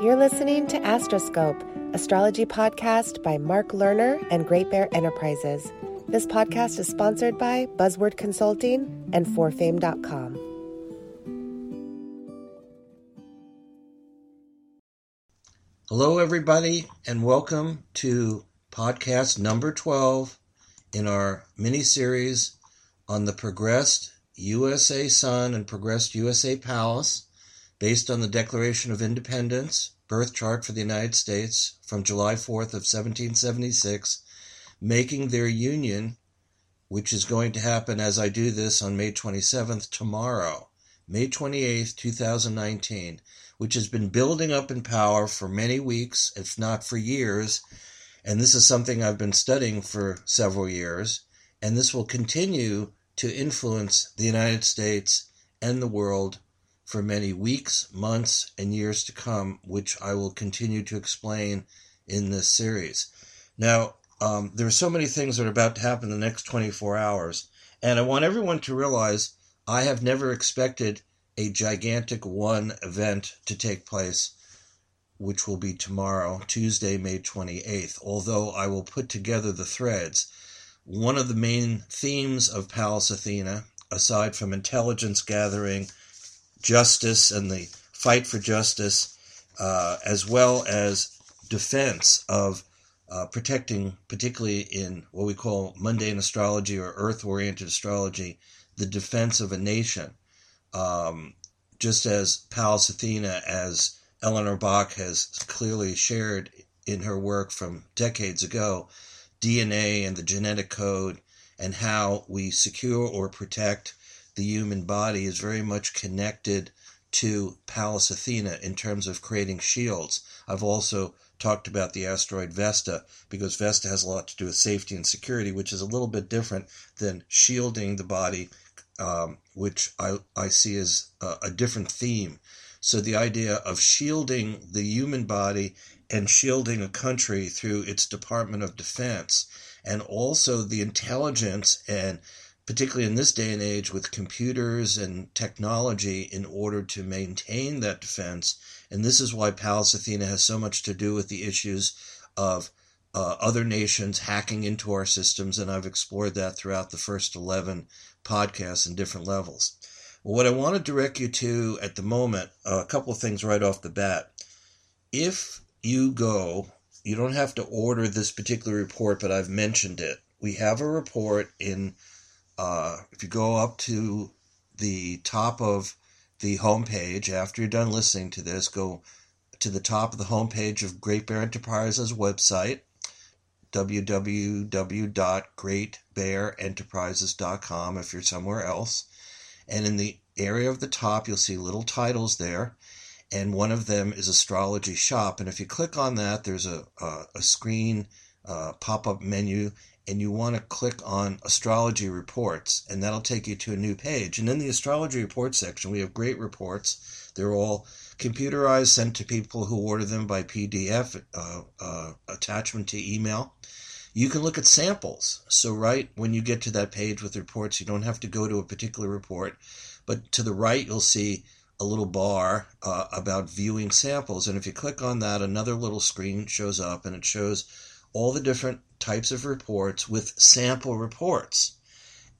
You're listening to Astroscope, astrology podcast by Mark Lerner and Great Bear Enterprises. This podcast is sponsored by Buzzword Consulting and forfame.com. Hello, everybody, and welcome to podcast number 12 in our mini series on the progressed USA Sun and progressed USA Pallas based on the Declaration of Independence, birth chart for the United States from July 4th of 1776, making their union, which is going to happen as I do this on May 27th tomorrow, May 28th, 2019, which has been building up in power for many weeks, if not for years. And this is something I've been studying for several years. And this will continue to influence the United States and the world for many weeks, months, and years to come, which I will continue to explain in this series. Now, um, there are so many things that are about to happen in the next 24 hours, and I want everyone to realize I have never expected a gigantic one event to take place, which will be tomorrow, Tuesday, May 28th, although I will put together the threads. One of the main themes of Pallas Athena, aside from intelligence gathering, justice and the fight for justice, uh, as well as defense of uh, protecting, particularly in what we call mundane astrology or earth oriented astrology, the defense of a nation. Um, just as Pallas Athena, as Eleanor Bach has clearly shared in her work from decades ago, DNA and the genetic code and how we secure or protect the human body is very much connected to Pallas Athena in terms of creating shields. I've also talked about the asteroid Vesta because Vesta has a lot to do with safety and security, which is a little bit different than shielding the body, um, which I, I see as a, a different theme. So the idea of shielding the human body and shielding a country through its Department of Defense, and also the intelligence and particularly in this day and age with computers and technology in order to maintain that defense. And this is why Pallas Athena has so much to do with the issues of uh, other nations hacking into our systems. And I've explored that throughout the first 11 podcasts in different levels. Well, what I want to direct you to at the moment, uh, a couple of things right off the bat. If you go, you don't have to order this particular report, but I've mentioned it. We have a report in uh, if you go up to the top of the homepage after you're done listening to this, go to the top of the homepage of Great Bear Enterprises website, www.greatbearenterprises.com if you're somewhere else. And in the area of the top, you'll see little titles there. And one of them is Astrology Shop. And if you click on that, there's a, a, a screen uh, pop up menu, and you want to click on astrology reports and that'll take you to a new page. And in the astrology reports section we have great reports. They're all computerized sent to people who order them by pdf uh, uh, attachment to email. You can look at samples. So right when you get to that page with reports you don't have to go to a particular report but to the right you'll see a little bar uh, about viewing samples. And if you click on that another little screen shows up and it shows all the different types of reports with sample reports.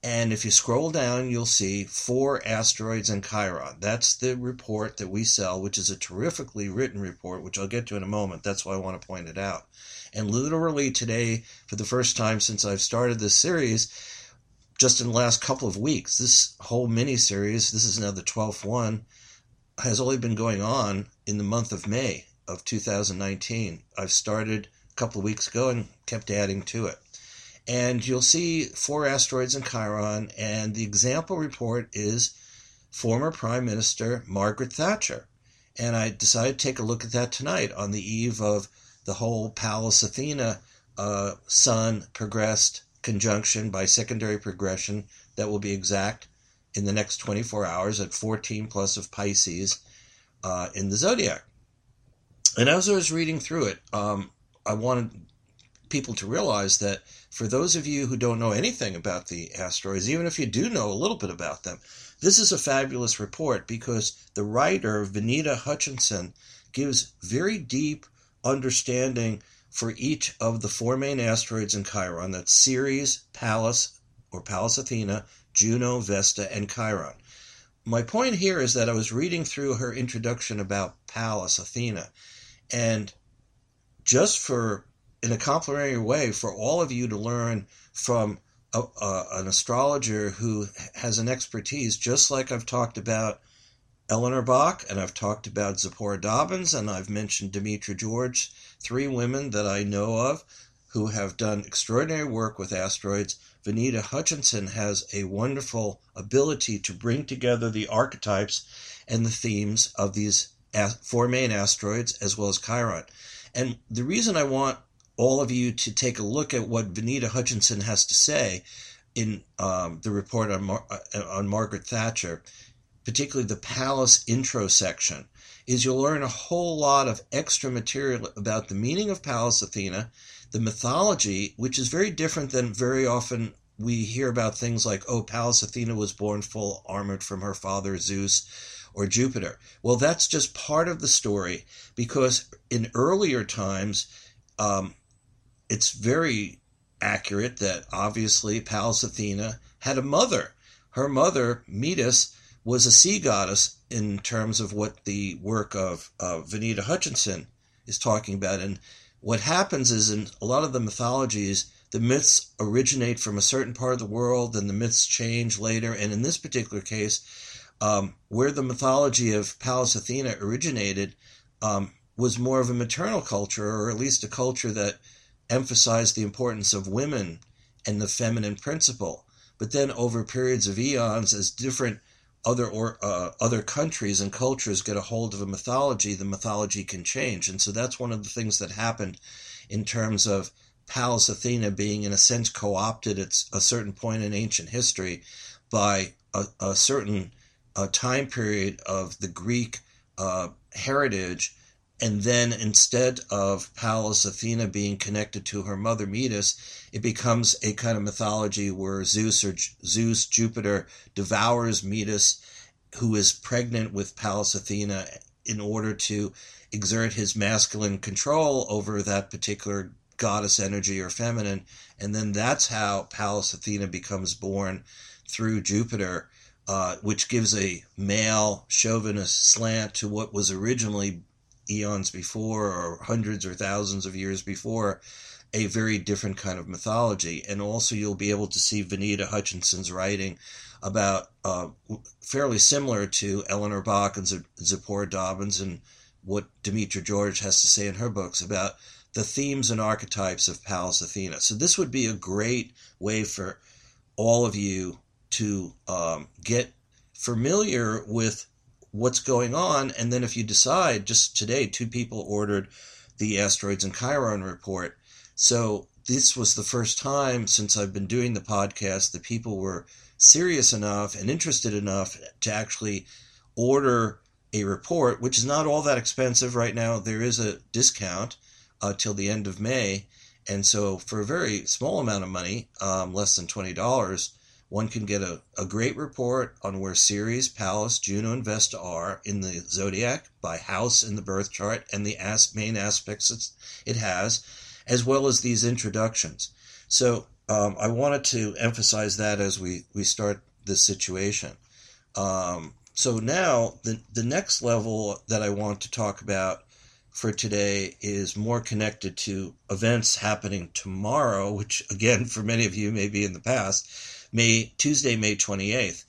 And if you scroll down, you'll see four asteroids and Chiron. That's the report that we sell, which is a terrifically written report, which I'll get to in a moment. That's why I want to point it out. And literally today, for the first time since I've started this series, just in the last couple of weeks, this whole mini series, this is now the 12th one, has only been going on in the month of May of 2019. I've started couple of weeks ago and kept adding to it. And you'll see four asteroids in Chiron, and the example report is former Prime Minister Margaret Thatcher. And I decided to take a look at that tonight on the eve of the whole Pallas Athena uh, Sun progressed conjunction by secondary progression that will be exact in the next 24 hours at 14 plus of Pisces uh, in the zodiac. And as I was reading through it, um, I wanted people to realize that for those of you who don't know anything about the asteroids, even if you do know a little bit about them, this is a fabulous report because the writer, Vanita Hutchinson, gives very deep understanding for each of the four main asteroids in Chiron that's Ceres, Pallas, or Pallas Athena, Juno, Vesta, and Chiron. My point here is that I was reading through her introduction about Pallas Athena, and just for in a complimentary way for all of you to learn from a, a, an astrologer who has an expertise, just like I've talked about Eleanor Bach and I've talked about Zipporah Dobyns and I've mentioned Demetra George, three women that I know of who have done extraordinary work with asteroids. Vanita Hutchinson has a wonderful ability to bring together the archetypes and the themes of these four main asteroids as well as Chiron. And the reason I want all of you to take a look at what Vanita Hutchinson has to say in um, the report on, Mar- uh, on Margaret Thatcher, particularly the Pallas intro section, is you'll learn a whole lot of extra material about the meaning of Pallas Athena, the mythology, which is very different than very often we hear about things like, oh, Pallas Athena was born full armored from her father Zeus or Jupiter. Well, that's just part of the story because in earlier times, um, it's very accurate that obviously Pallas Athena had a mother. Her mother, Metis, was a sea goddess in terms of what the work of uh, Vanita Hutchinson is talking about. And what happens is in a lot of the mythologies, the myths originate from a certain part of the world, then the myths change later. And in this particular case, um, where the mythology of Pallas Athena originated um, was more of a maternal culture, or at least a culture that emphasized the importance of women and the feminine principle. But then, over periods of eons, as different other or uh, other countries and cultures get a hold of a mythology, the mythology can change, and so that's one of the things that happened in terms of Pallas Athena being, in a sense, co-opted at a certain point in ancient history by a, a certain time period of the Greek uh, heritage and then instead of Pallas Athena being connected to her mother Metis, it becomes a kind of mythology where Zeus or J- Zeus Jupiter devours Metis, who is pregnant with Pallas Athena, in order to exert his masculine control over that particular goddess energy or feminine, and then that's how Pallas Athena becomes born through Jupiter. Uh, which gives a male chauvinist slant to what was originally eons before or hundreds or thousands of years before a very different kind of mythology. And also, you'll be able to see Vanita Hutchinson's writing about uh, fairly similar to Eleanor Bach and Zipporah Dobyns and what Demetra George has to say in her books about the themes and archetypes of Pallas Athena. So, this would be a great way for all of you to um, get familiar with what's going on. And then if you decide, just today, two people ordered the Asteroids and Chiron report. So this was the first time since I've been doing the podcast that people were serious enough and interested enough to actually order a report, which is not all that expensive right now. There is a discount uh, till the end of May. And so, for a very small amount of money, um, less than $20, one can get a, a great report on where Ceres, Pallas, Juno, and Vesta are in the zodiac by house in the birth chart and the as- main aspects it has, as well as these introductions. So um, I wanted to emphasize that as we, we start this situation. Um, so now the, the next level that I want to talk about for today is more connected to events happening tomorrow, which again, for many of you may be in the past May Tuesday, May 28th.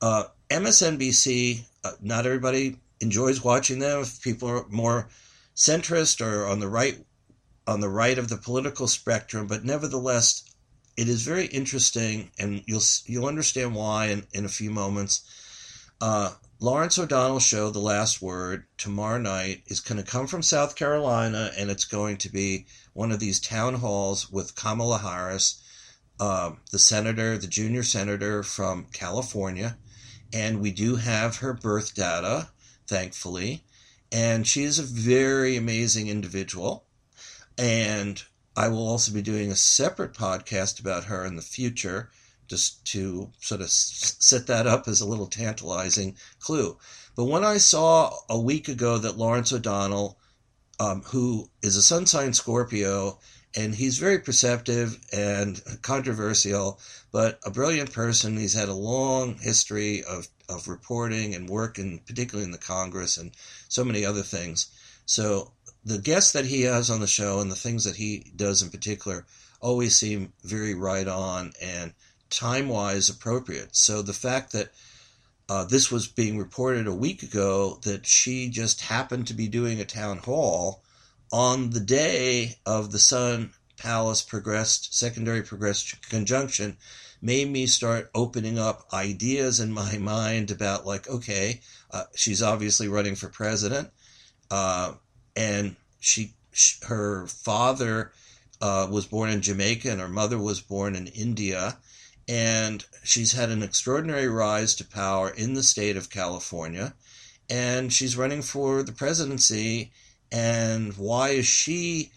Uh, MSNBC, uh, not everybody enjoys watching them. If people are more centrist or on the right on the right of the political spectrum, but nevertheless, it is very interesting, and you'll you'll understand why in, in a few moments. Uh, Lawrence O'Donnell's show, The Last Word, tomorrow night is going to come from South Carolina, and it's going to be one of these town halls with Kamala Harris um, the senator, the junior senator from California, and we do have her birth data, thankfully. And she is a very amazing individual. And I will also be doing a separate podcast about her in the future just to sort of set that up as a little tantalizing clue. But when I saw a week ago that Lawrence O'Donnell, um, who is a sun sign Scorpio, and he's very perceptive and controversial, but a brilliant person. He's had a long history of, of reporting and work, and particularly in the Congress and so many other things. So the guests that he has on the show and the things that he does in particular always seem very right on and time wise appropriate. So the fact that uh, this was being reported a week ago that she just happened to be doing a town hall on the day of the Sun Pallas progressed secondary progressed conjunction made me start opening up ideas in my mind about like okay uh, she's obviously running for president uh, and she, she, her father uh, was born in Jamaica and her mother was born in India and she's had an extraordinary rise to power in the state of California and she's running for the presidency and why is she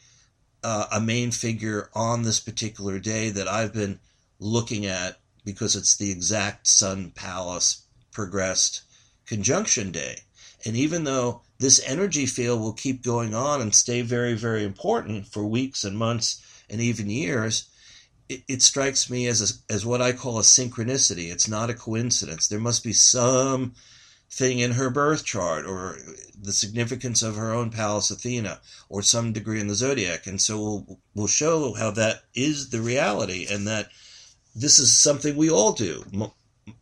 uh, a main figure on this particular day that I've been looking at because it's the exact Sun Pallas progressed conjunction day. And even though this energy field will keep going on and stay very, very important for weeks and months and even years, it, it strikes me as a, as what I call a synchronicity. It's not a coincidence. There must be some thing in her birth chart or the significance of her own Pallas Athena or some degree in the zodiac. And so we'll, we'll show how that is the reality and that this is something we all do.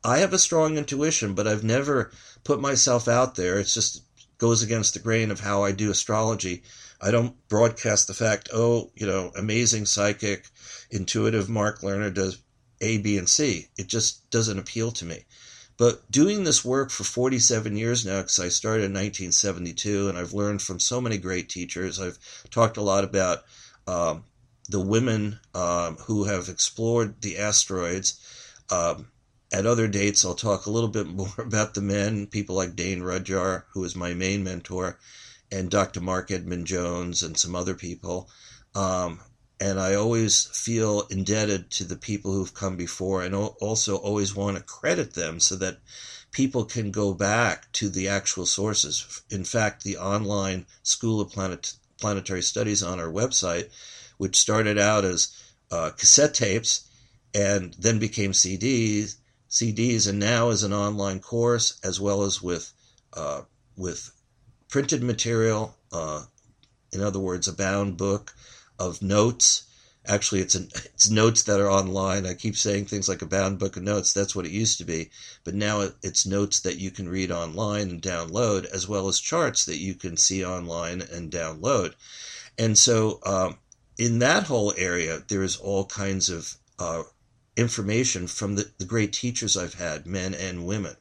I have a strong intuition, but I've never put myself out there. It just goes against the grain of how I do astrology. I don't broadcast the fact, oh, you know, amazing psychic, intuitive Mark Lerner does A, B, and C. It just doesn't appeal to me. But doing this work for 47 years now, because I started in 1972, and I've learned from so many great teachers. I've talked a lot about um, the women um, who have explored the asteroids. Um, at other dates, I'll talk a little bit more about the men, people like Dane Rudhyar, who is my main mentor, and Dr. Marc Edmund Jones, and some other people. Um, and I always feel indebted to the people who've come before and also always want to credit them so that people can go back to the actual sources. In fact, the online School of Planet, Planetary Studies on our website, which started out as uh, cassette tapes and then became CDs, CDs, and now is an online course as well as with uh, with printed material. Uh, in other words, a bound book of notes. Actually, it's an, it's notes that are online. I keep saying things like a bound book of notes. That's what it used to be, but now it's notes that you can read online and download, as well as charts that you can see online and download. And so, um, in that whole area, there is all kinds of uh, information from the, the great teachers I've had, men and women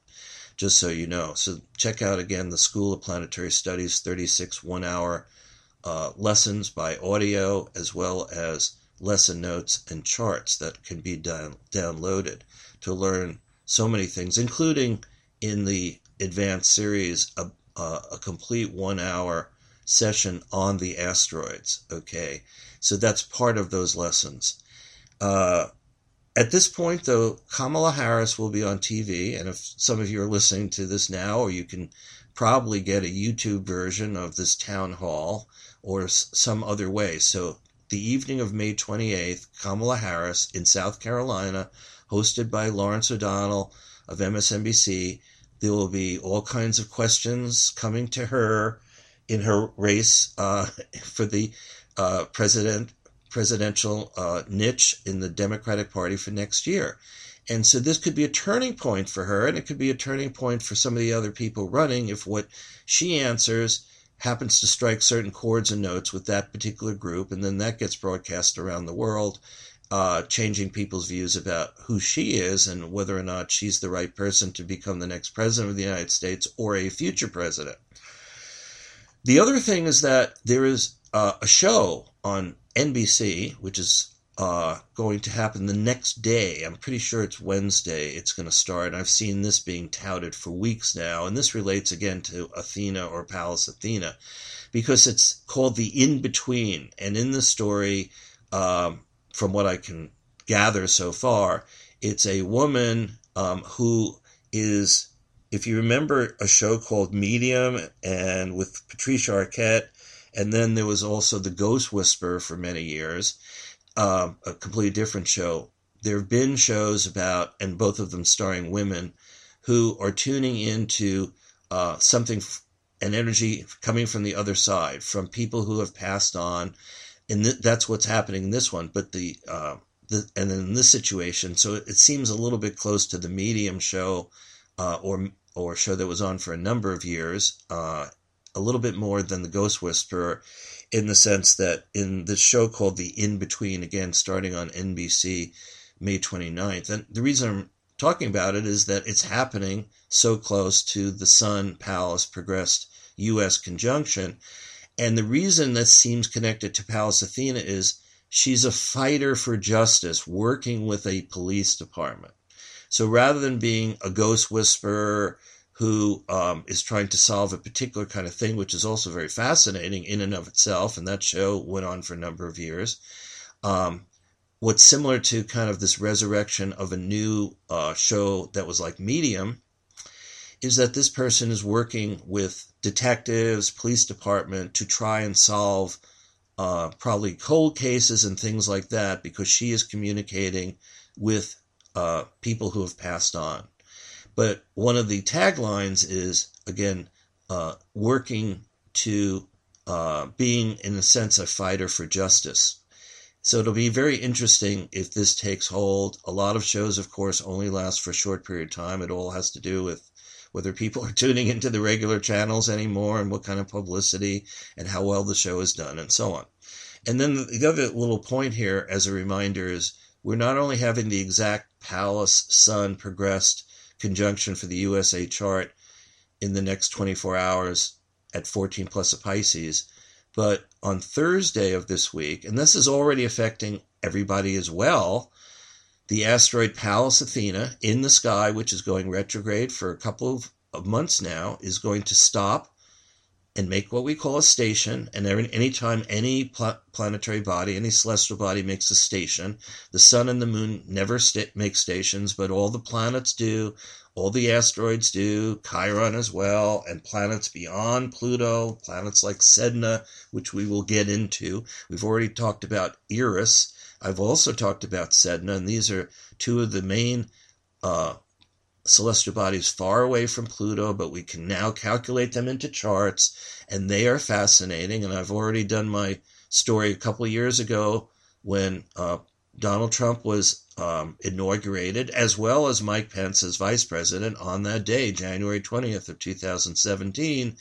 just so you know. So check out again the School of Planetary Studies 36 one hour uh, lessons by audio as well as lesson notes and charts that can be down, downloaded to learn so many things, including in the advanced series a, uh, a complete one hour session on the asteroids. Okay, so that's part of those lessons. Uh, at this point, though, Kamala Harris will be on TV, and if some of you are listening to this now, or you can probably get a YouTube version of this town hall or some other way. So, the evening of May 28th, Kamala Harris in South Carolina, hosted by Lawrence O'Donnell of MSNBC. There will be all kinds of questions coming to her in her race uh, for the uh, president presidential uh, niche in the Democratic Party for next year. And so this could be a turning point for her, and it could be a turning point for some of the other people running if what she answers happens to strike certain chords and notes with that particular group, and then that gets broadcast around the world, uh, changing people's views about who she is and whether or not she's the right person to become the next president of the United States or a future president. The other thing is that there is uh, a show on NBC, which is uh, going to happen the next day. I'm pretty sure it's Wednesday. It's going to start. I've seen this being touted for weeks now, and this relates again to Athena or Pallas Athena, because it's called the In Between. And in the story, um, from what I can gather so far, It's a woman um, who is, if you remember a show called Medium and with Patricia Arquette, and then there was also The Ghost Whisperer for many years, um, a completely different show. There have been shows about, and both of them starring women, who are tuning into uh, something, an energy coming from the other side, from people who have passed on. And th- that's what's happening in this one. But the, uh, the, and in this situation, so it, it, seems a little bit close to the medium show, uh, or or show that was on for a number of years, uh, a little bit more than the Ghost Whisperer, in the sense that in this show called The In Between, again starting on NBC, May 29th. And the reason I'm talking about it is that it's happening so close to the Sun Pallas progressed U.S. conjunction. And the reason this seems connected to Pallas Athena is she's a fighter for justice working with a police department. So rather than being a ghost whisperer who um, is trying to solve a particular kind of thing, which is also very fascinating in and of itself, and that show went on for a number of years. Um, what's similar to kind of this resurrection of a new uh, show that was like Medium is that this person is working with detectives, police department to try and solve uh, probably cold cases and things like that because she is communicating with uh, people who have passed on. But one of the taglines is again uh, working to uh, being, in a sense, a fighter for justice. So it'll be very interesting if this takes hold. A lot of shows, of course, only last for a short period of time. It all has to do with whether people are tuning into the regular channels anymore and what kind of publicity and how well the show is done and so on. And then the other little point here as a reminder is we're not only having the exact Pallas Sun progressed conjunction for the USA chart in the next 24 hours at 14 plus a Pisces, but on Thursday of this week, and this is already affecting everybody as well, the asteroid Pallas Athena in the sky, which is going retrograde for a couple of, of months now, is going to stop and make what we call a station. And anytime any pl- planetary body, any celestial body makes a station, the sun and the moon never st- make stations, but all the planets do, all the asteroids do, Chiron as well, and planets beyond Pluto, planets like Sedna, which we will get into. We've already talked about Eris. I've also talked about Sedna, and these are two of the main uh, celestial bodies far away from Pluto, but we can now calculate them into charts, and they are fascinating. And I've already done my story a couple of years ago when uh, Donald Trump was um, inaugurated, as well as Mike Pence as vice president on that day, January 20th of 2017.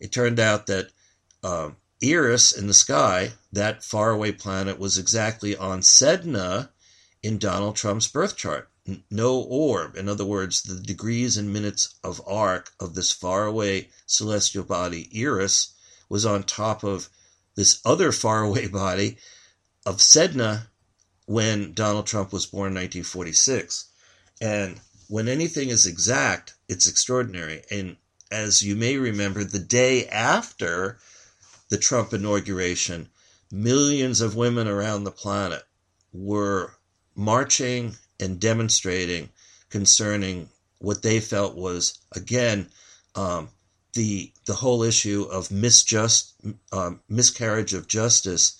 It turned out that Eris in the sky, that faraway planet, was exactly on Sedna in Donald Trump's birth chart no orb. In other words, the degrees and minutes of arc of this faraway celestial body, Eris, was on top of this other faraway body of Sedna when Donald Trump was born in 1946. And when anything is exact, it's extraordinary. And as you may remember, the day after the Trump inauguration, millions of women around the planet were marching and demonstrating concerning what they felt was again um, the the whole issue of misjust um, miscarriage of justice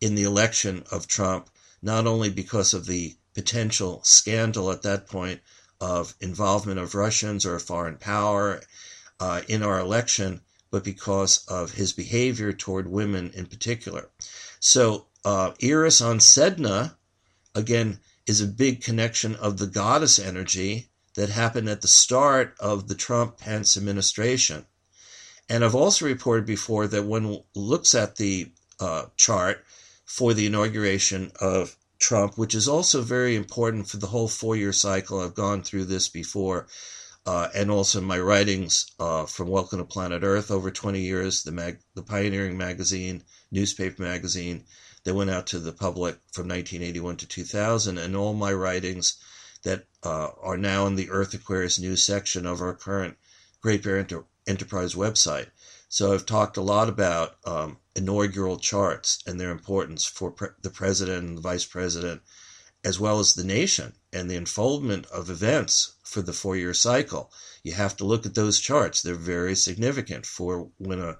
in the election of Trump, not only because of the potential scandal at that point of involvement of Russians or a foreign power uh, in our election, but because of his behavior toward women in particular. So uh, Eris on Sedna, again, is a big connection of the goddess energy that happened at the start of the Trump Pence administration. And I've also reported before that one looks at the uh, chart for the inauguration of Trump, which is also very important for the whole four year cycle. I've gone through this before. Uh, and also in my writings uh, from Welcome to Planet Earth over 20 years, the mag- the pioneering magazine, newspaper magazine, that went out to the public from 1981 to 2000, and all my writings that uh, are now in the Earth Aquarius news section of our current Great Bear Enter- Enterprise website. So I've talked a lot about um, inaugural charts and their importance for pre- the president and the vice president as well as the nation and the unfoldment of events for the four year cycle. You have to look at those charts. They're very significant for when a,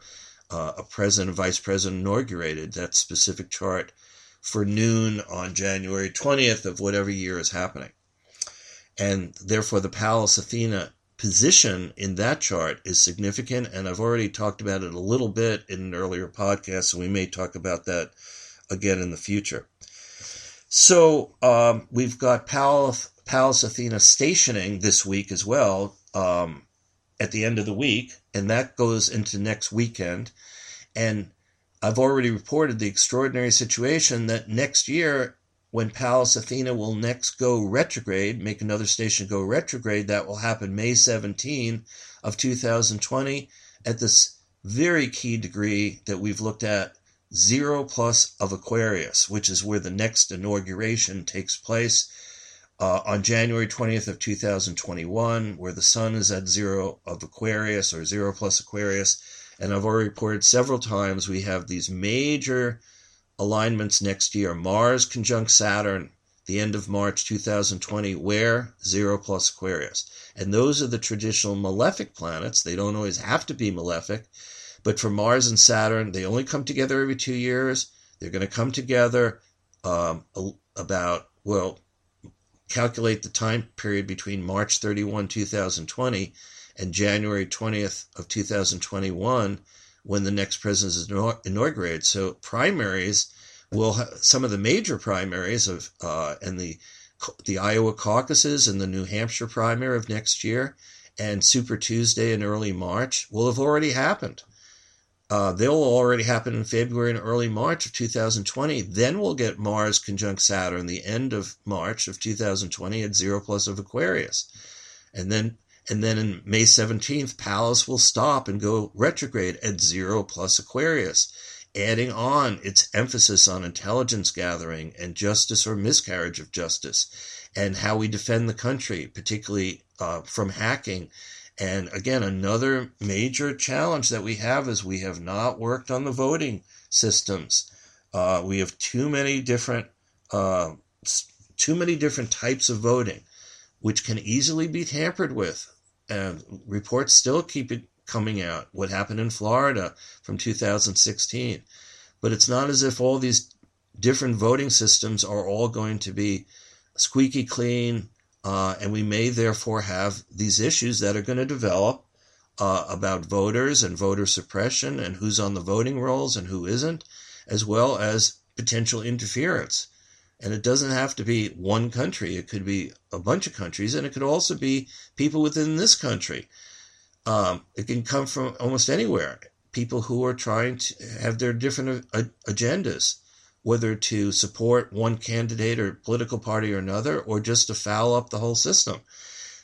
uh, a president and vice president inaugurated that specific chart for noon on January 20th of whatever year is happening. And therefore, the Pallas Athena position in that chart is significant. And I've already talked about it a little bit in an earlier podcast, and we may talk about that again in the future. So um, we've got Pallas, Pallas Athena stationing this week as well um, at the end of the week, and that goes into next weekend. And I've already reported the extraordinary situation that next year, when Pallas Athena will next go retrograde, make another station go retrograde, that will happen May 17 of 2020 at this very key degree that we've looked at zero plus of Aquarius, which is where the next inauguration takes place uh, on January 20th of 2021, where the sun is at zero of Aquarius or zero plus Aquarius and I've already reported several times we have these major alignments next year Mars conjunct Saturn, the end of March 2020, where zero plus Aquarius. And those are the traditional malefic planets. They don't always have to be malefic, but for Mars and Saturn, they only come together every two years. They're going to come together um, about, well, calculate the time period between March 31, 2020 and January 20th of 2021 when the next president is inaugurated. So primaries will have some of the major primaries of uh, and the the Iowa caucuses and the New Hampshire primary of next year and Super Tuesday in early March will have already happened. Uh, they'll already happen in February and early March of 2020. Then we'll get Mars conjunct Saturn the end of March of 2020 at zero plus of Aquarius. And then and then in May 17th, Pallas will stop and go retrograde at zero plus Aquarius, adding on its emphasis on intelligence gathering and justice or miscarriage of justice, and how we defend the country, particularly uh, from hacking. And again, another major challenge that we have is we have not worked on the voting systems. Uh, we have too many different uh, too many different types of voting which can easily be tampered with. And reports still keep it coming out. What happened in Florida from 2016. But it's not as if all these different voting systems are all going to be squeaky clean, uh, and we may therefore have these issues that are going to develop uh, about voters and voter suppression and who's on the voting rolls and who isn't, as well as potential interference. And it doesn't have to be one country, it could be a bunch of countries, and it could also be people within this country. Um, it can come from almost anywhere. People who are trying to have their different agendas, whether to support one candidate or political party or another, or just to foul up the whole system.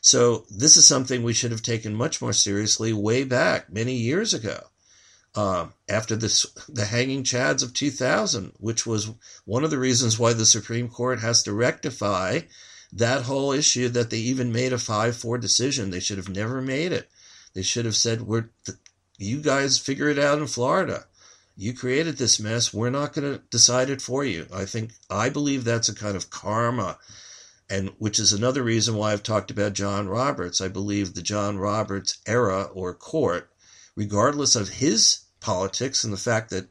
So, this is something we should have taken much more seriously way back many years ago uh, after this, the hanging chads of 2000, which was one of the reasons why the Supreme Court has to rectify that whole issue that they even made a 5 4 decision. They should have never made it. They should have said, We're, you guys figure it out in Florida. You created this mess. We're not going to decide it for you. I think, I believe that's a kind of karma, and which is another reason why I've talked about John Roberts. I believe the John Roberts era or court regardless of his politics and the fact that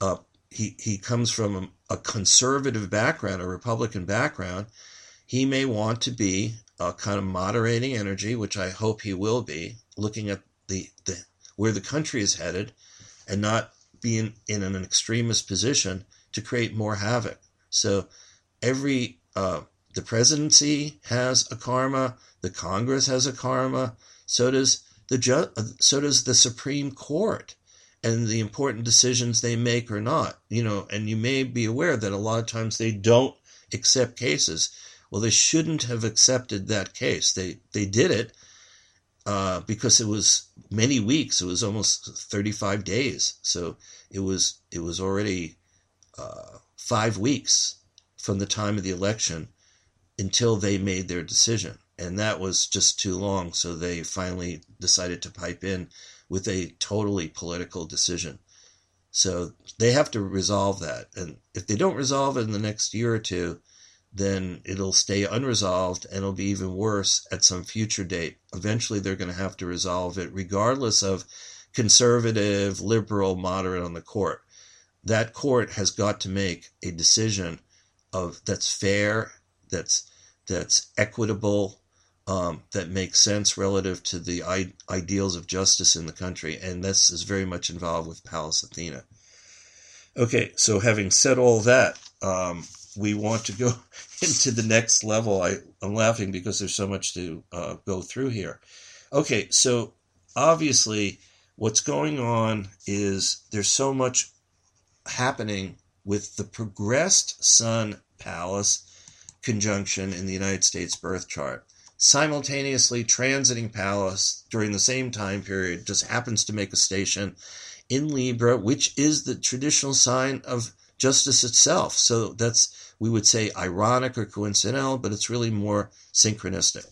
uh, he he comes from a, conservative background, a Republican background, he may want to be a kind of moderating energy, which I hope he will be, looking at the, the where the country is headed, and not being in an extremist position to create more havoc. So every uh, the presidency has a karma, the Congress has a karma, so does the ju- so does the Supreme Court and the important decisions they make or not. You know, and you may be aware that a lot of times they don't accept cases. Well, they shouldn't have accepted that case. They they did it uh, because it was many weeks. It was almost 35 days. So it was it was already uh, five weeks from the time of the election until they made their decision and that was just too long. So they finally decided to pipe in with a totally political decision. So they have to resolve that, and if they don't resolve it in the next year or two, then it'll stay unresolved and it'll be even worse at some future date. Eventually, they're going to have to resolve it, regardless of conservative, liberal, moderate on the court. That court has got to make a decision of that's fair, that's that's equitable, um, that makes sense relative to the I- ideals of justice in the country, and this is very much involved with Pallas Athena. Okay, so having said all that, um, we want to go into the next level. I, I'm laughing because there's so much to uh, go through here. Okay, so obviously, what's going on is there's so much happening with the progressed Sun Pallas conjunction in the United States birth chart. Simultaneously transiting Pallas during the same time period just happens to make a station in Libra, which is the traditional sign of justice itself. So that's, we would say, ironic or coincidental, but it's really more synchronistic.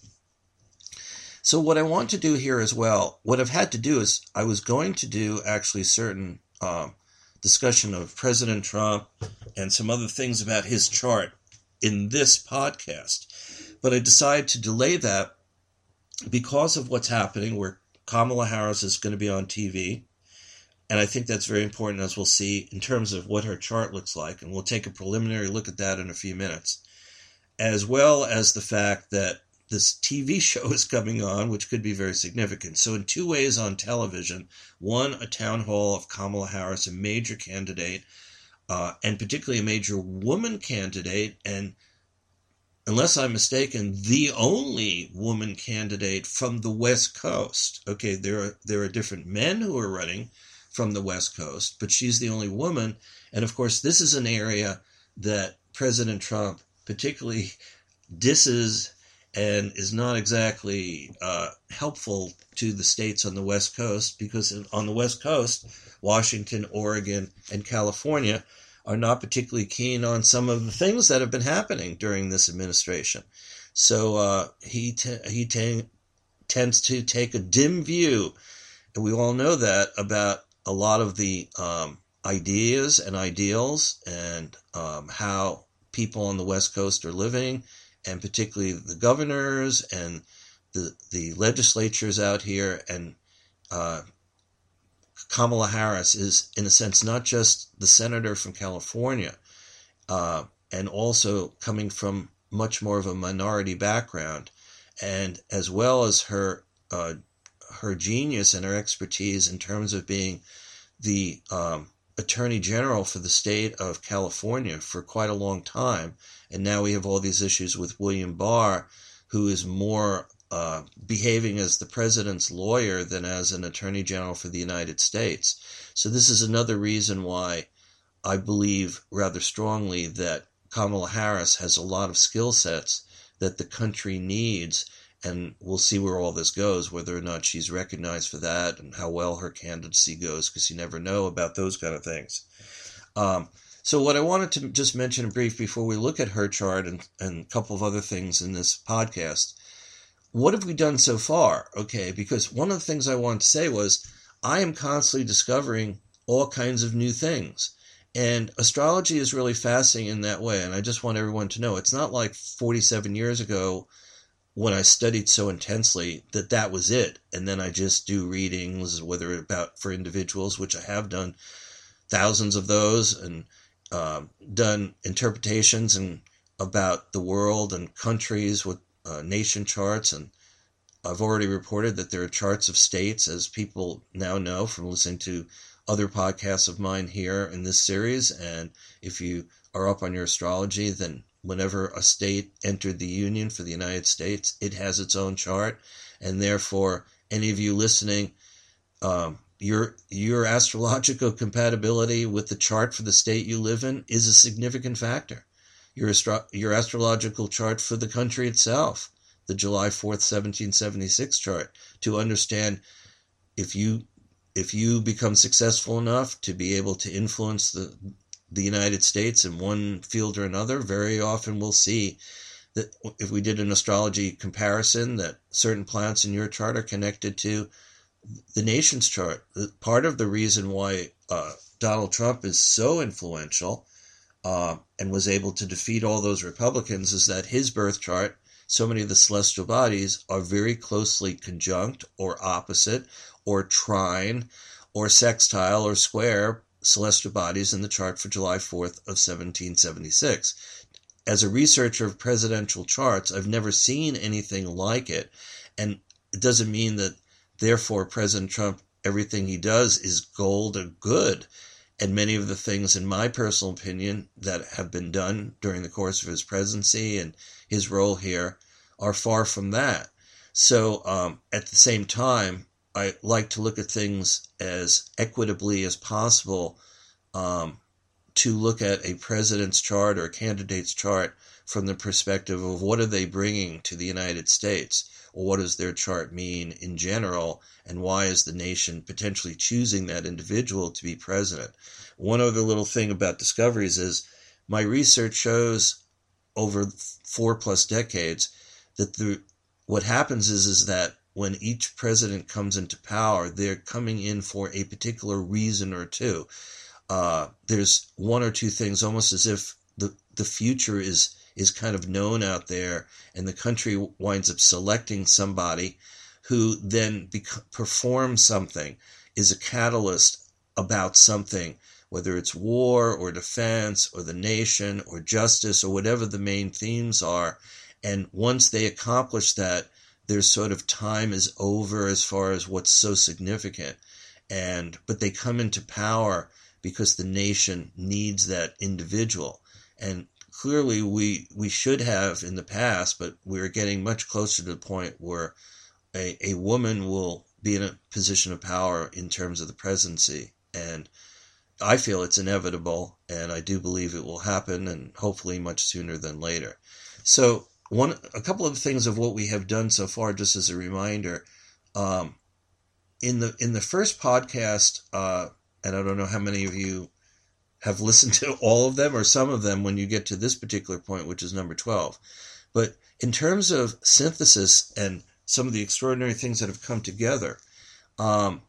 So, what I want to do here as well, what I've had to do is I was going to do actually certain um, discussion of President Trump and some other things about his chart in this podcast. But I decided to delay that because of what's happening, where Kamala Harris is going to be on TV. And I think that's very important, as we'll see, in terms of what her chart looks like. And we'll take a preliminary look at that in a few minutes, as well as the fact that this TV show is coming on, which could be very significant. So, in two ways on television one, a town hall of Kamala Harris, a major candidate, uh, and particularly a major woman candidate, and unless I'm mistaken, the only woman candidate from the West Coast. Okay, there are, there are different men who are running from the West Coast, but she's the only woman. And of course, this is an area that President Trump particularly disses and is not exactly uh, helpful to the states on the West Coast because on the West Coast, Washington, Oregon, and California are not particularly keen on some of the things that have been happening during this administration. So uh, he t- he t- tends to take a dim view, and we all know that about a lot of the um, ideas and ideals and um, how people on the West Coast are living and particularly the governors and the the legislatures out here and uh, Kamala Harris is in a sense not just the senator from California uh, and also coming from much more of a minority background and as well as her uh, her genius and her expertise in terms of being the um, attorney general for the state of California for quite a long time and now we have all these issues with William Barr, who is more uh, behaving as the president's lawyer than as an attorney general for the United States. So, this is another reason why I believe rather strongly that Kamala Harris has a lot of skill sets that the country needs. And we'll see where all this goes, whether or not she's recognized for that and how well her candidacy goes, because you never know about those kind of things. Um, so, what I wanted to just mention in brief before we look at her chart and, and a couple of other things in this podcast, what have we done so far? Okay, because one of the things I wanted to say was I am constantly discovering all kinds of new things. And astrology is really fascinating in that way. And I just want everyone to know it's not like 47 years ago when I studied so intensely that that was it. And then I just do readings, whether about for individuals, which I have done thousands of those, and um, done interpretations and about the world and countries with uh, nation charts and I've already reported that there are charts of states, as people now know from listening to other podcasts of mine here in this series. And if you are up on your astrology, then whenever a state entered the Union for the United States, it has its own chart. And therefore, any of you listening, um, your your astrological compatibility with the chart for the state you live in is a significant factor. Your astro- your astrological chart for the country itself, the July 4th 1776 chart to understand if you if you become successful enough to be able to influence the the United States in one field or another, very often we'll see that if we did an astrology comparison that certain planets in your chart are connected to the nation's chart. Part of the reason why uh, Donald Trump is so influential uh, and was able to defeat all those Republicans is that his birth chart, so many of the celestial bodies are very closely conjunct or opposite or trine or sextile or square celestial bodies in the chart for July 4th of 1776. As a researcher of presidential charts, I've never seen anything like it. And it doesn't mean that, therefore, President Trump, everything he does is gold or good. And many of the things, in my personal opinion, that have been done during the course of his presidency and his role here are far from that. So, um, at the same time, I like to look at things as equitably as possible um, to look at a president's chart or a candidate's chart from the perspective of what are they bringing to the United States, or what does their chart mean in general, and why is the nation potentially choosing that individual to be president. One other little thing about discoveries is my research shows over four plus decades that the what happens is is that when each president comes into power, they're coming in for a particular reason or two. Uh, there's one or two things, almost as if the the future is is kind of known out there, and the country winds up selecting somebody who then bec- performs something, is a catalyst about something, whether it's war or defense or the nation or justice or whatever the main themes are. And once they accomplish that, their sort of time is over as far as what's so significant. And but they come into power because the nation needs that individual. And clearly we we should have in the past, but we're getting much closer to the point where a, a woman will be in a position of power in terms of the presidency. And I feel it's inevitable, and I do believe it will happen, and hopefully much sooner than later. So one a couple of things of what we have done so far, just as a reminder. Um, in the in the first podcast, uh, and I don't know how many of you have listened to all of them or some of them when you get to this particular point, which is number twelve. But in terms of synthesis and some of the extraordinary things that have come together, um,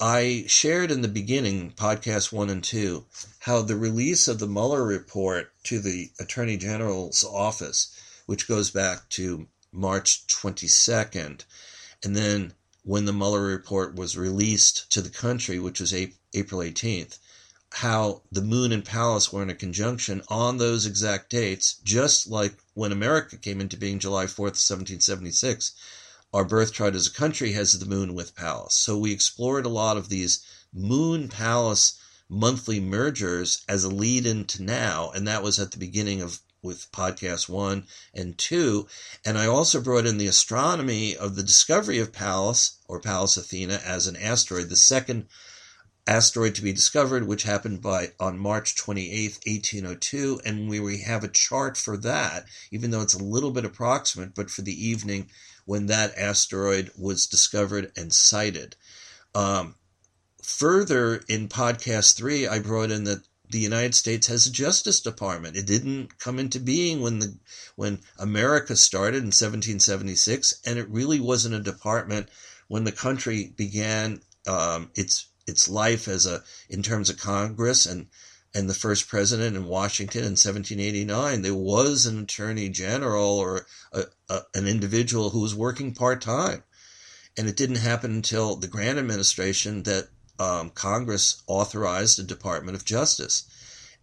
I shared in the beginning, podcast one and two, how the release of the Mueller report to the Attorney General's office, which goes back to March 22nd, and then when the Mueller report was released to the country, which was April 18th, how the moon and Pallas were in a conjunction on those exact dates, just like when America came into being July 4th, 1776 our birth chart as a country has the moon with Pallas. So we explored a lot of these moon Pallas monthly mergers as a lead into now, and that was at the beginning of with podcast one and two. And I also brought in the astronomy of the discovery of Pallas or Pallas Athena as an asteroid, the second asteroid to be discovered, which happened by on March 28th, 1802. And we, we have a chart for that, even though it's a little bit approximate, but for the evening when that asteroid was discovered and sighted. Um, further, in podcast three, I brought in that the United States has a Justice Department. It didn't come into being when the when America started in 1776, and it really wasn't a department when the country began um, its its life as a in terms of Congress and and the first president in Washington in 1789, there was an attorney general or a, a, an individual who was working part time. And it didn't happen until the Grant administration that um, Congress authorized a Department of Justice.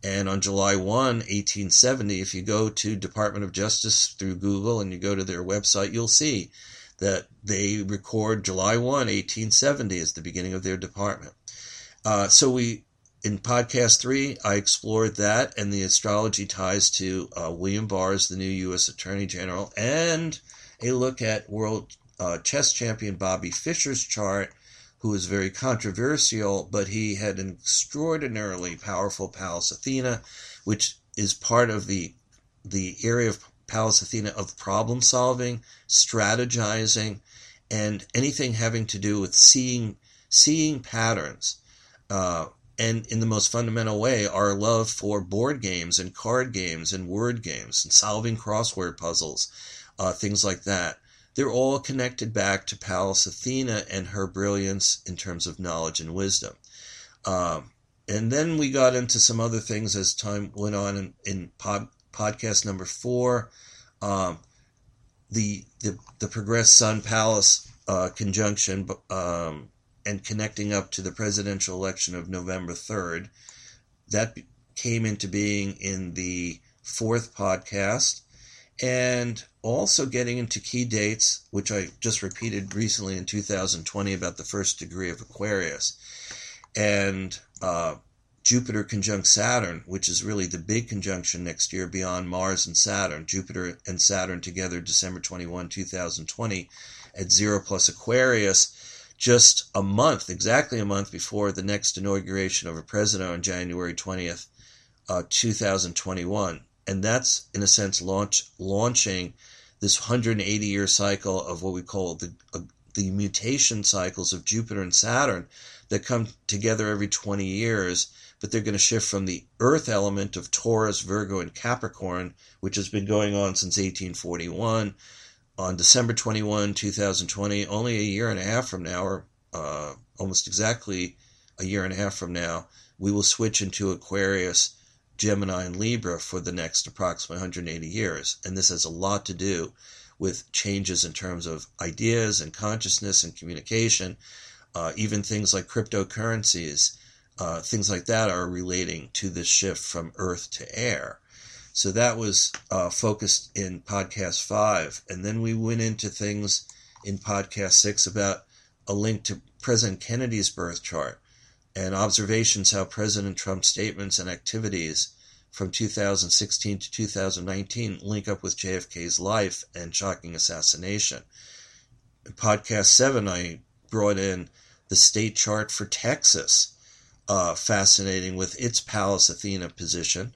And on July 1, 1870, if you go to Department of Justice through Google and you go to their website, you'll see that they record July 1, 1870 as the beginning of their department. Uh, so we in podcast three, I explored that and the astrology ties to uh, William Barr as the new U.S. Attorney General, and a look at world uh, chess champion Bobby Fischer's chart, who was very controversial, but he had an extraordinarily powerful Pallas Athena, which is part of the the area of Pallas Athena of problem solving, strategizing, and anything having to do with seeing seeing patterns. Uh, and in the most fundamental way, our love for board games and card games and word games and solving crossword puzzles, uh, things like that. They're all connected back to Pallas Athena and her brilliance in terms of knowledge and wisdom. Um, and then we got into some other things as time went on in, in pod, podcast number four. Um, the, the the Progress Sun Pallas uh, conjunction um, and connecting up to the presidential election of November 3rd. That came into being in the fourth podcast. And also getting into key dates, which I just repeated recently in 2020 about the first degree of Aquarius. And uh, Jupiter conjunct Saturn, which is really the big conjunction next year beyond Mars and Saturn. Jupiter and Saturn together December 21, 2020 at zero plus Aquarius, just a month, exactly a month before the next inauguration of a president on January 20th, uh, 2021. And that's, in a sense, launch launching this 180 year cycle of what we call the, uh, the mutation cycles of Jupiter and Saturn that come together every 20 years, but they're going to shift from the Earth element of Taurus, Virgo, and Capricorn, which has been going on since 1841 on December 21, 2020, only a year and a half from now, or uh, almost exactly a year and a half from now, we will switch into Aquarius, Gemini, and Libra for the next approximately 180 years. And this has a lot to do with changes in terms of ideas and consciousness and communication. Uh, even things like cryptocurrencies, uh, things like that are relating to this shift from earth to air. So that was uh, focused in podcast five. And then we went into things in podcast six about a link to President Kennedy's birth chart and observations how President Trump's statements and activities from 2016 to 2019 link up with JFK's life and shocking assassination. In podcast seven, I brought in the state chart for Texas, uh, fascinating with its Pallas Athena position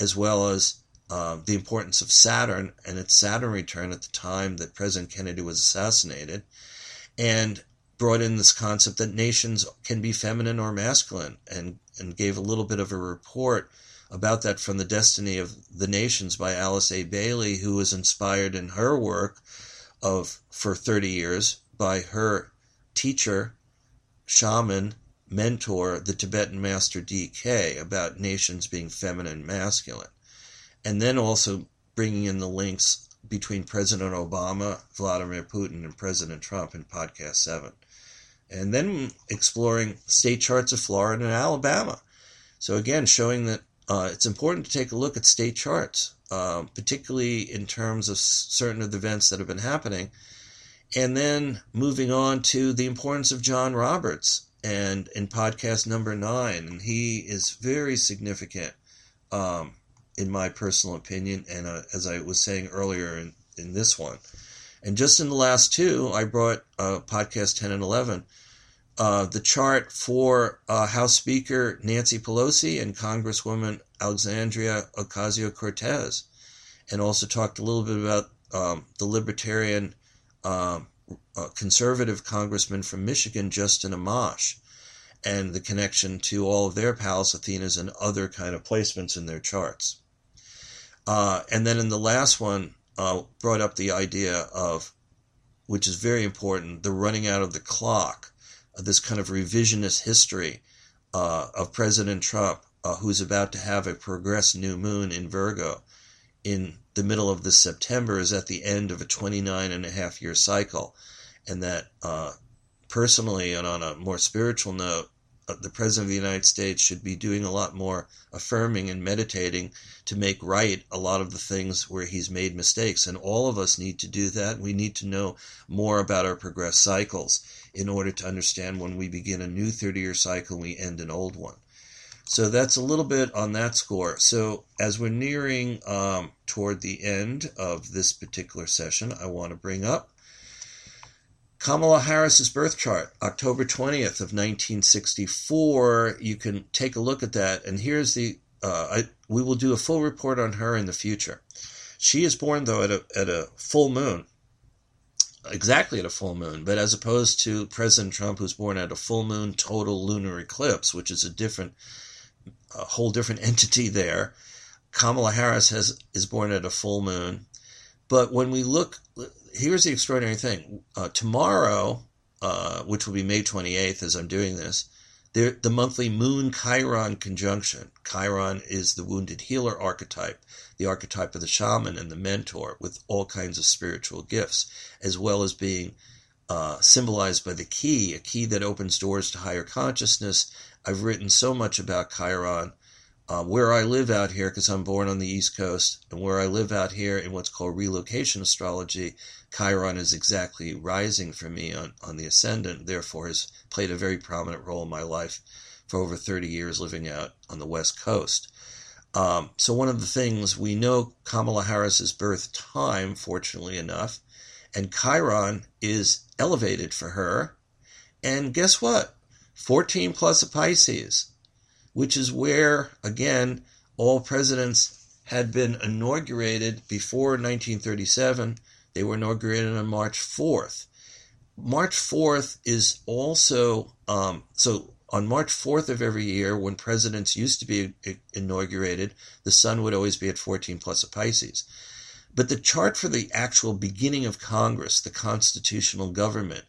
as well as uh, the importance of Saturn and its Saturn return at the time that President Kennedy was assassinated, and brought in this concept that nations can be feminine or masculine, and, and gave a little bit of a report about that from the Destiny of the Nations by Alice A. Bailey, who was inspired in her work of for 30 years by her teacher, shaman, mentor, the Tibetan master DK, about nations being feminine and masculine. And then also bringing in the links between President Obama, Vladimir Putin, and President Trump in Podcast 7. And then exploring state charts of Florida and Alabama. So, again, showing that uh, it's important to take a look at state charts, uh, particularly in terms of certain of the events that have been happening. And then moving on to the importance of John Roberts and in podcast number nine, and he is very significant, um, in my personal opinion, and uh, as I was saying earlier in, in this one. And just in the last two, I brought uh, podcast 10 and 11, uh, the chart for uh, House Speaker Nancy Pelosi and Congresswoman Alexandria Ocasio Cortez, and also talked a little bit about um, the Libertarian um, uh, conservative congressman from Michigan, Justin Amash, and the connection to all of their Pallas Athenas and other kind of placements in their charts. Uh, and then in the last one, uh, brought up the idea of, which is very important, the running out of the clock, uh, this kind of revisionist history uh, of President Trump, uh, who's about to have a progress new moon in Virgo in the middle of this September, is at the end of a 29 and a half year cycle and that uh, personally and on a more spiritual note, uh, the President of the United States should be doing a lot more affirming and meditating to make right a lot of the things where he's made mistakes. And all of us need to do that. We need to know more about our progress cycles in order to understand when we begin a new 30 year cycle and we end an old one. So that's a little bit on that score. So as we're nearing um, toward the end of this particular session, I want to bring up Kamala Harris's birth chart, October 20th of 1964. You can take a look at that. And here's the, uh, I, we will do a full report on her in the future. She is born, though, at a, at a full moon, exactly at a full moon, but as opposed to President Trump, who's born at a full moon total lunar eclipse, which is a different, a whole different entity there. Kamala Harris has is born at a full moon. But when we look, here's the extraordinary thing. Uh, tomorrow, uh, which will be May 28th as I'm doing this, the, the monthly Moon Chiron conjunction. Chiron is the wounded healer archetype, the archetype of the shaman and the mentor with all kinds of spiritual gifts, as well as being uh, symbolized by the key, a key that opens doors to higher consciousness. I've written so much about Chiron. Uh, where I live out here, because I'm born on the East Coast, and where I live out here in what's called relocation astrology, Chiron is exactly rising for me on, on the ascendant, therefore has played a very prominent role in my life for over 30 years living out on the West Coast. Um, so, one of the things we know Kamala Harris's birth time, fortunately enough, and Chiron is elevated for her. And guess what? 14 plus a Pisces, which is where, again, all presidents had been inaugurated before 1937. They were inaugurated on March 4th. March 4th is also, um, so on March 4th of every year, when presidents used to be inaugurated, the sun would always be at 14 plus a Pisces. But the chart for the actual beginning of Congress, the constitutional government,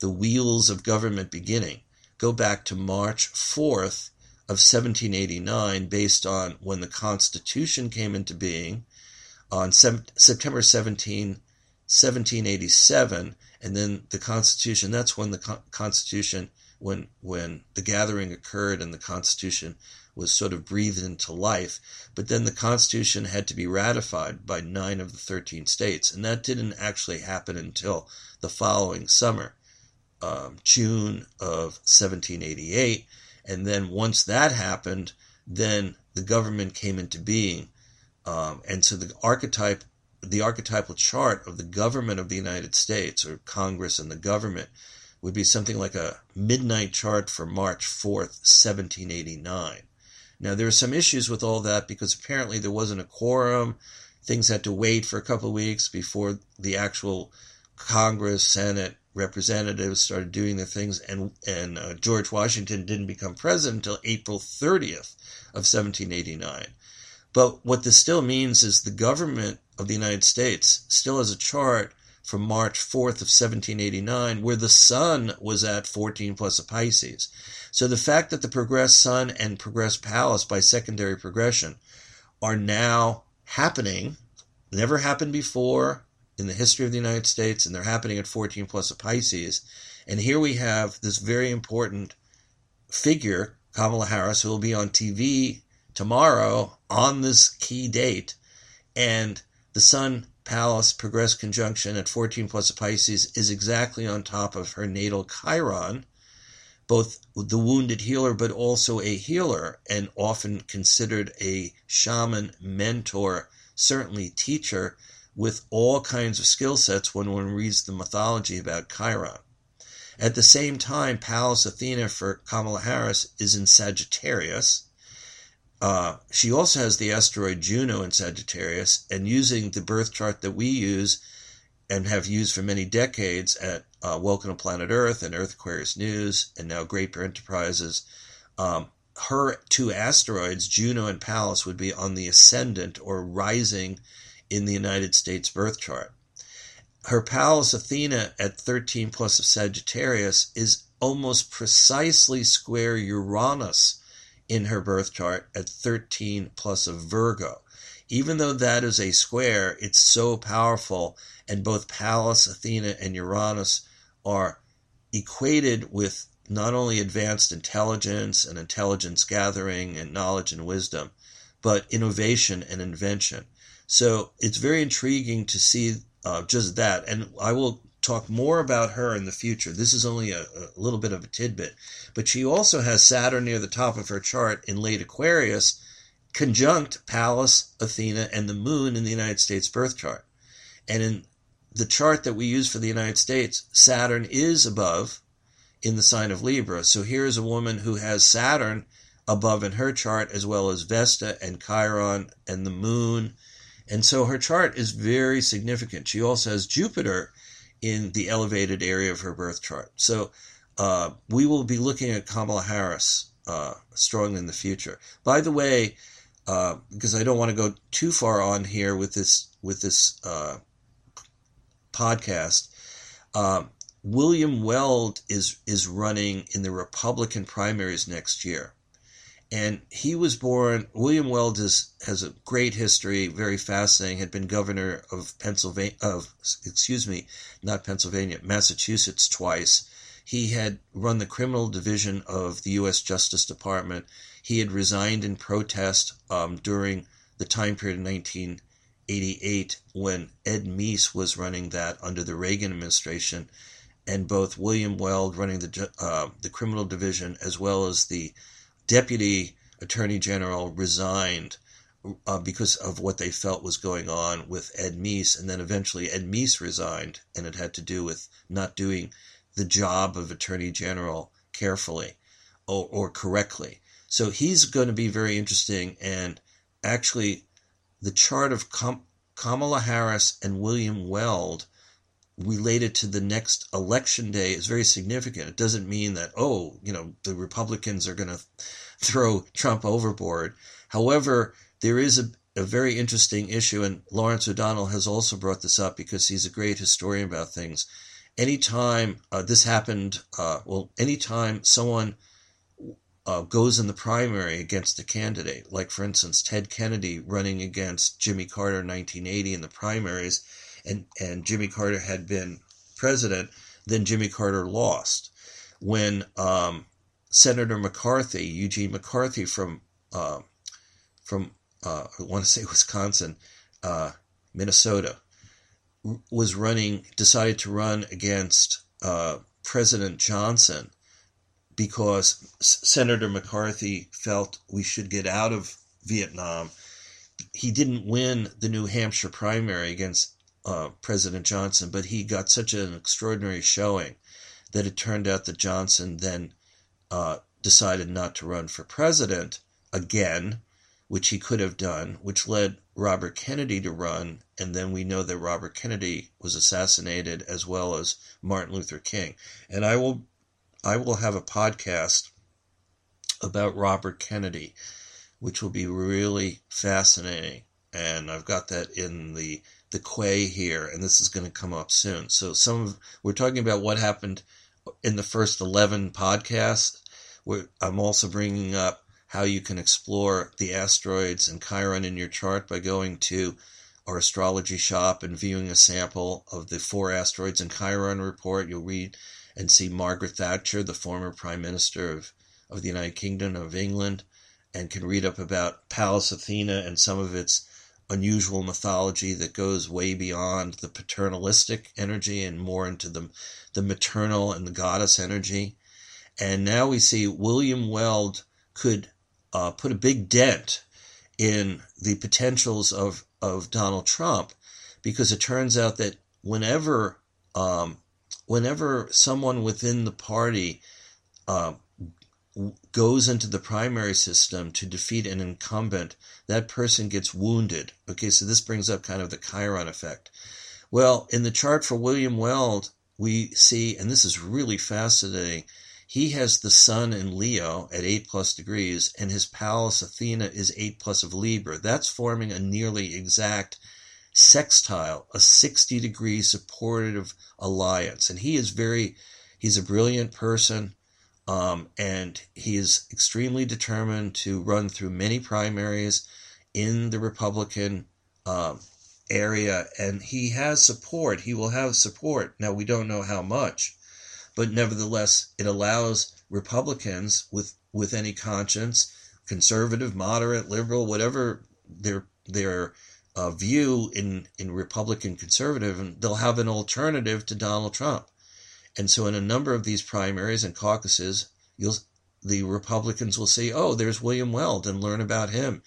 the wheels of government beginning, go back to March 4th of 1789, based on when the Constitution came into being on September 17, 1787, and then the Constitution. That's when the Constitution, when when the gathering occurred and the Constitution was sort of breathed into life. But then the Constitution had to be ratified by nine of the 13 states, and that didn't actually happen until the following summer, um, June of 1788. And then once that happened, then the government came into being. Um, and so the archetype, the archetypal chart of the government of the United States, or Congress and the government, would be something like a midnight chart for March 4th, 1789. Now, there are some issues with all that because apparently there wasn't a quorum. Things had to wait for a couple of weeks before the actual Congress, Senate, representatives started doing their things, and and uh, George Washington didn't become president until April 30th of 1789. But what this still means is the government of the United States still has a chart from March 4th of 1789 where the sun was at 14 plus a Pisces. So the fact that the progressed Sun and progressed Pallas by secondary progression are now happening, never happened before in the history of the United States, and they're happening at 14 plus a Pisces. And here we have this very important figure, Kamala Harris, who will be on TV tomorrow on this key date. And the Sun Pallas progressed conjunction at 14 plus a Pisces is exactly on top of her natal Chiron both the wounded healer, but also a healer, and often considered a shaman, mentor, certainly teacher, with all kinds of skill sets when one reads the mythology about Chiron. At the same time, Pallas Athena for Kamala Harris is in Sagittarius. Uh, she also has the asteroid Juno in Sagittarius, and using the birth chart that we use and have used for many decades at uh, Welcome to Planet Earth and Earth Aquarius News, and now Great Bear Enterprises. Um, her two asteroids, Juno and Pallas, would be on the ascendant or rising in the United States birth chart. Her Pallas Athena at 13 plus of Sagittarius is almost precisely square Uranus in her birth chart at 13 plus of Virgo. Even though that is a square, it's so powerful, and both Pallas, Athena, and Uranus are equated with not only advanced intelligence and intelligence gathering and knowledge and wisdom, but innovation and invention. So it's very intriguing to see uh, just that. And I will talk more about her in the future. This is only a, a, little bit of a tidbit. But she also has Saturn near the top of her chart in late Aquarius, conjunct Pallas, Athena, and the moon in the United States birth chart. And in the chart that we use for the United States, Saturn is above in the sign of Libra. So here's a woman who has Saturn above in her chart, as well as Vesta and Chiron and the moon. And so her chart is very significant. She also has Jupiter in the elevated area of her birth chart. So uh, we will be looking at Kamala Harris uh, strongly in the future. By the way, uh, because I don't want to go too far on here with this with this uh, podcast. Um, William Weld is is running in the Republican primaries next year. And he was born, William Weld is, has a great history, very fascinating, had been governor of Pennsylvania, of, excuse me, not Pennsylvania, Massachusetts twice. He had run the criminal division of the U.S. Justice Department. He had resigned in protest um, during the time period of 1988 when Ed Meese was running that under the Reagan administration and both William Weld running the uh, the criminal division as well as the deputy attorney general resigned uh, because of what they felt was going on with Ed Meese, and then eventually Ed Meese resigned, and it had to do with not doing the job of attorney general carefully or, or correctly. So he's going to be very interesting, and actually, the chart of Kam- Kamala Harris and William Weld related to the next election day is very significant. It doesn't mean that, oh, you know, the Republicans are going to throw Trump overboard. However, there is a, a very interesting issue, and Lawrence O'Donnell has also brought this up because he's a great historian about things. Anytime uh, this happened, uh, well, anytime someone uh, goes in the primary against a candidate, like for instance Ted Kennedy running against Jimmy Carter in 1980 in the primaries, and, and Jimmy Carter had been president, then Jimmy Carter lost. When um, Senator McCarthy, Eugene McCarthy from uh, from uh, I want to say Wisconsin, uh, Minnesota, was running, decided to run against uh, President Johnson because Senator McCarthy felt we should get out of Vietnam. He didn't win the New Hampshire primary against uh, President Johnson, but he got such an extraordinary showing that it turned out that Johnson then uh, decided not to run for president again, which he could have done, which led Robert Kennedy to run. And then we know that Robert Kennedy was assassinated as well as Martin Luther King. And I will, I will have a podcast about Robert Kennedy, which will be really fascinating. And I've got that in the the quay here, and this is going to come up soon. So some of, we're talking about what happened in the first eleven podcasts. Where I'm also bringing up how you can explore the asteroids and Chiron in your chart by going to our astrology shop and viewing a sample of the four asteroids and Chiron report. You'll read and see Margaret Thatcher, the former Prime Minister of, of the United Kingdom of England, and can read up about Pallas Athena and some of its unusual mythology that goes way beyond the paternalistic energy and more into the, the maternal and the goddess energy. And now we see William Weld could uh, put a big dent in the potentials of, of Donald Trump because it turns out that whenever um, whenever someone within the party uh, goes into the primary system to defeat an incumbent, that person gets wounded. Okay, so this brings up kind of the Chiron effect. Well, in the chart for William Weld, we see, and this is really fascinating, he has the sun in Leo at 8 plus degrees, and his Pallas Athena is 8 plus of Libra. That's forming a nearly exact sextile, a 60 degree supportive alliance. And he is very, he's a brilliant person. Um, and he is extremely determined to run through many primaries in the Republican um, area, and he has support. He will have support. Now, we don't know how much, but nevertheless, it allows Republicans with, with any conscience, conservative, moderate, liberal, whatever their their uh, view in, in Republican conservative, and they'll have an alternative to Donald Trump. And so, in a number of these primaries and caucuses, the Republicans will say, "Oh, there's William Weld," and learn about him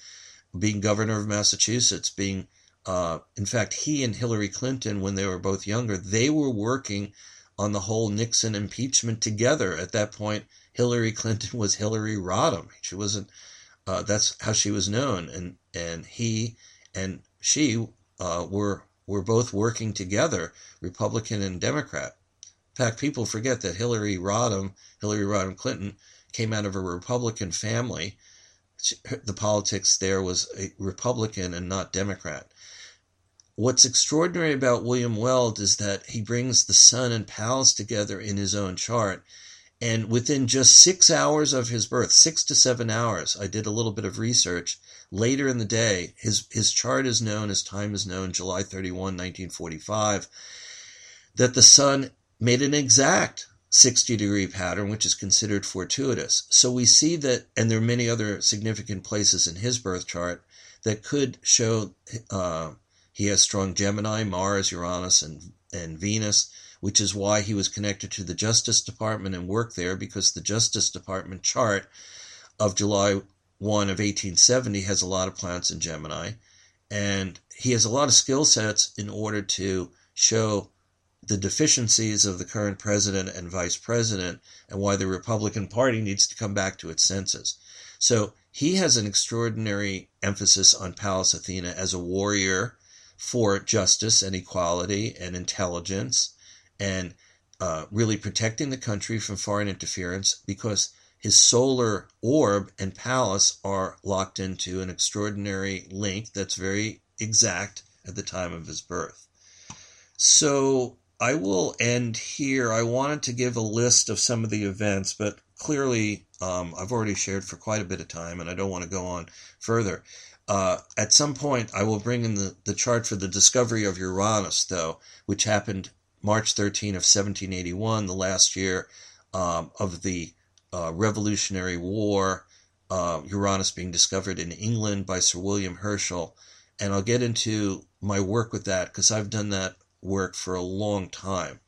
being governor of Massachusetts. Being, uh, in fact, he and Hillary Clinton, when they were both younger, they were working on the whole Nixon impeachment together. At that point, Hillary Clinton was Hillary Rodham. She wasn't. Uh, that's how she was known, and and he and she uh, were were both working together, Republican and Democrat. In fact, people forget that Hillary Rodham, Hillary Rodham Clinton, came out of a Republican family. The politics there was a Republican and not Democrat. what's extraordinary about William Weld is that he brings the sun and Pallas together in his own chart. And within just six hours of his birth, six to seven hours, I did a little bit of research. Later in the day, his, his chart is known, his time is known, July 31, 1945, that the sun made an exact 60 degree pattern, which is considered fortuitous. So we see that, and there are many other significant places in his birth chart that could show uh, he has strong Gemini, Mars, Uranus, and, and Venus, which is why he was connected to the Justice Department and worked there because the Justice Department chart of July 1 of 1870 has a lot of planets in Gemini. And he has a lot of skill sets in order to show the deficiencies of the current president and vice president and why the Republican Party needs to come back to its senses. So he has an extraordinary emphasis on Pallas Athena as a warrior for justice and equality and intelligence and uh, really protecting the country from foreign interference because his solar orb and Pallas are locked into an extraordinary link that's very exact at the time of his birth. So I will end here. I wanted to give a list of some of the events, but clearly um, I've already shared for quite a bit of time and I don't want to go on further. Uh, at some point, I will bring in the, the chart for the discovery of Uranus, though, which happened March 13 of 1781, the last year um, of the uh, Revolutionary War. Uh, Uranus being discovered in England by Sir William Herschel. And I'll get into my work with that because I've done that work for a long time,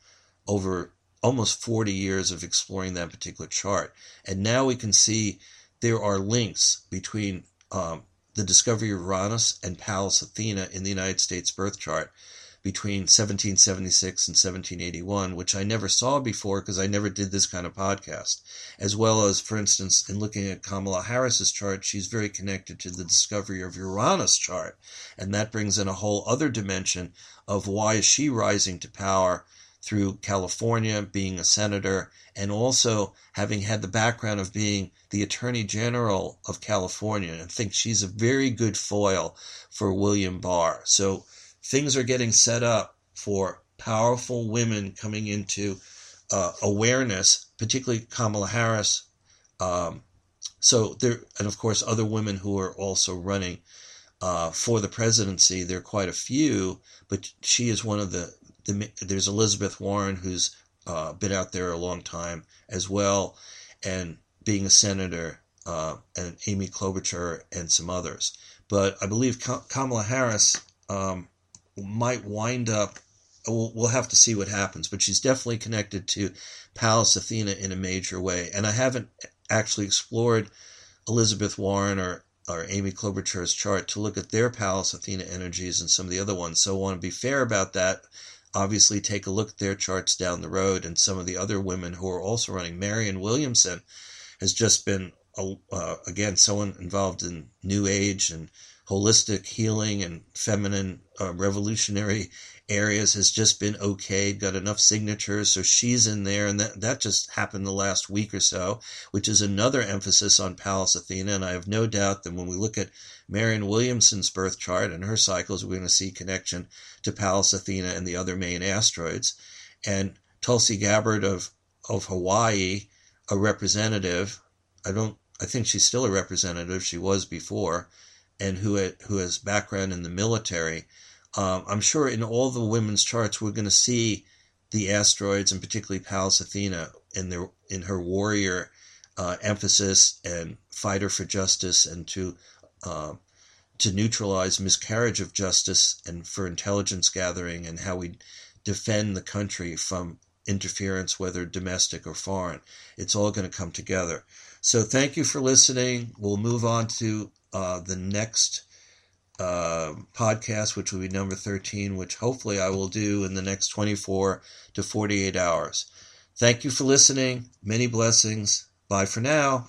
over almost 40 years of exploring that particular chart. And now we can see there are links between um, the discovery of Uranus and Pallas Athena in the United States birth chart between 1776 and 1781, which I never saw before because I never did this kind of podcast. As well as, for instance, in looking at Kamala Harris's chart, she's very connected to the discovery of Uranus chart. And that brings in a whole other dimension of why is she rising to power through California, being a senator, and also having had the background of being the Attorney General of California. And I think she's a very good foil for William Barr. So things are getting set up for powerful women coming into uh, awareness, particularly Kamala Harris. Um, so there, and of course, other women who are also running uh, for the presidency. There are quite a few, but she is one of the the, there's Elizabeth Warren, who's uh, been out there a long time as well, and being a senator, uh, and Amy Klobuchar and some others. But I believe Kamala Harris um, might wind up. We'll, we'll, have to see what happens, but she's definitely connected to Pallas Athena in a major way. And I haven't actually explored Elizabeth Warren or or Amy Klobuchar's chart to look at their Pallas Athena energies and some of the other ones. So I want to be fair about that obviously take a look at their charts down the road and some of the other women who are also running. Marianne Williamson has just been, uh, again, someone involved in New Age and holistic healing and feminine uh, revolutionary areas has just been okay, got enough signatures, so she's in there, and that, that just happened the last week or so, which is another emphasis on Pallas Athena, and I have no doubt that when we look at Marianne Williamson's birth chart and her cycles, we're going to see connection to Pallas Athena and the other main asteroids, and Tulsi Gabbard of, of Hawaii, a representative, I don't, I think she's still a representative, she was before, and who, who has background in the military, um, I'm sure in all the women's charts, we're going to see the asteroids and particularly Pallas Athena in their in her warrior uh, emphasis and fighter for justice and to uh, to neutralize miscarriage of justice and for intelligence gathering and how we defend the country from interference, whether domestic or foreign. It's all going to come together. So thank you for listening. We'll move on to uh, the next uh, podcast, which will be number 13, which hopefully I will do in the next 24 to 48 hours. Thank you for listening. Many blessings. Bye for now.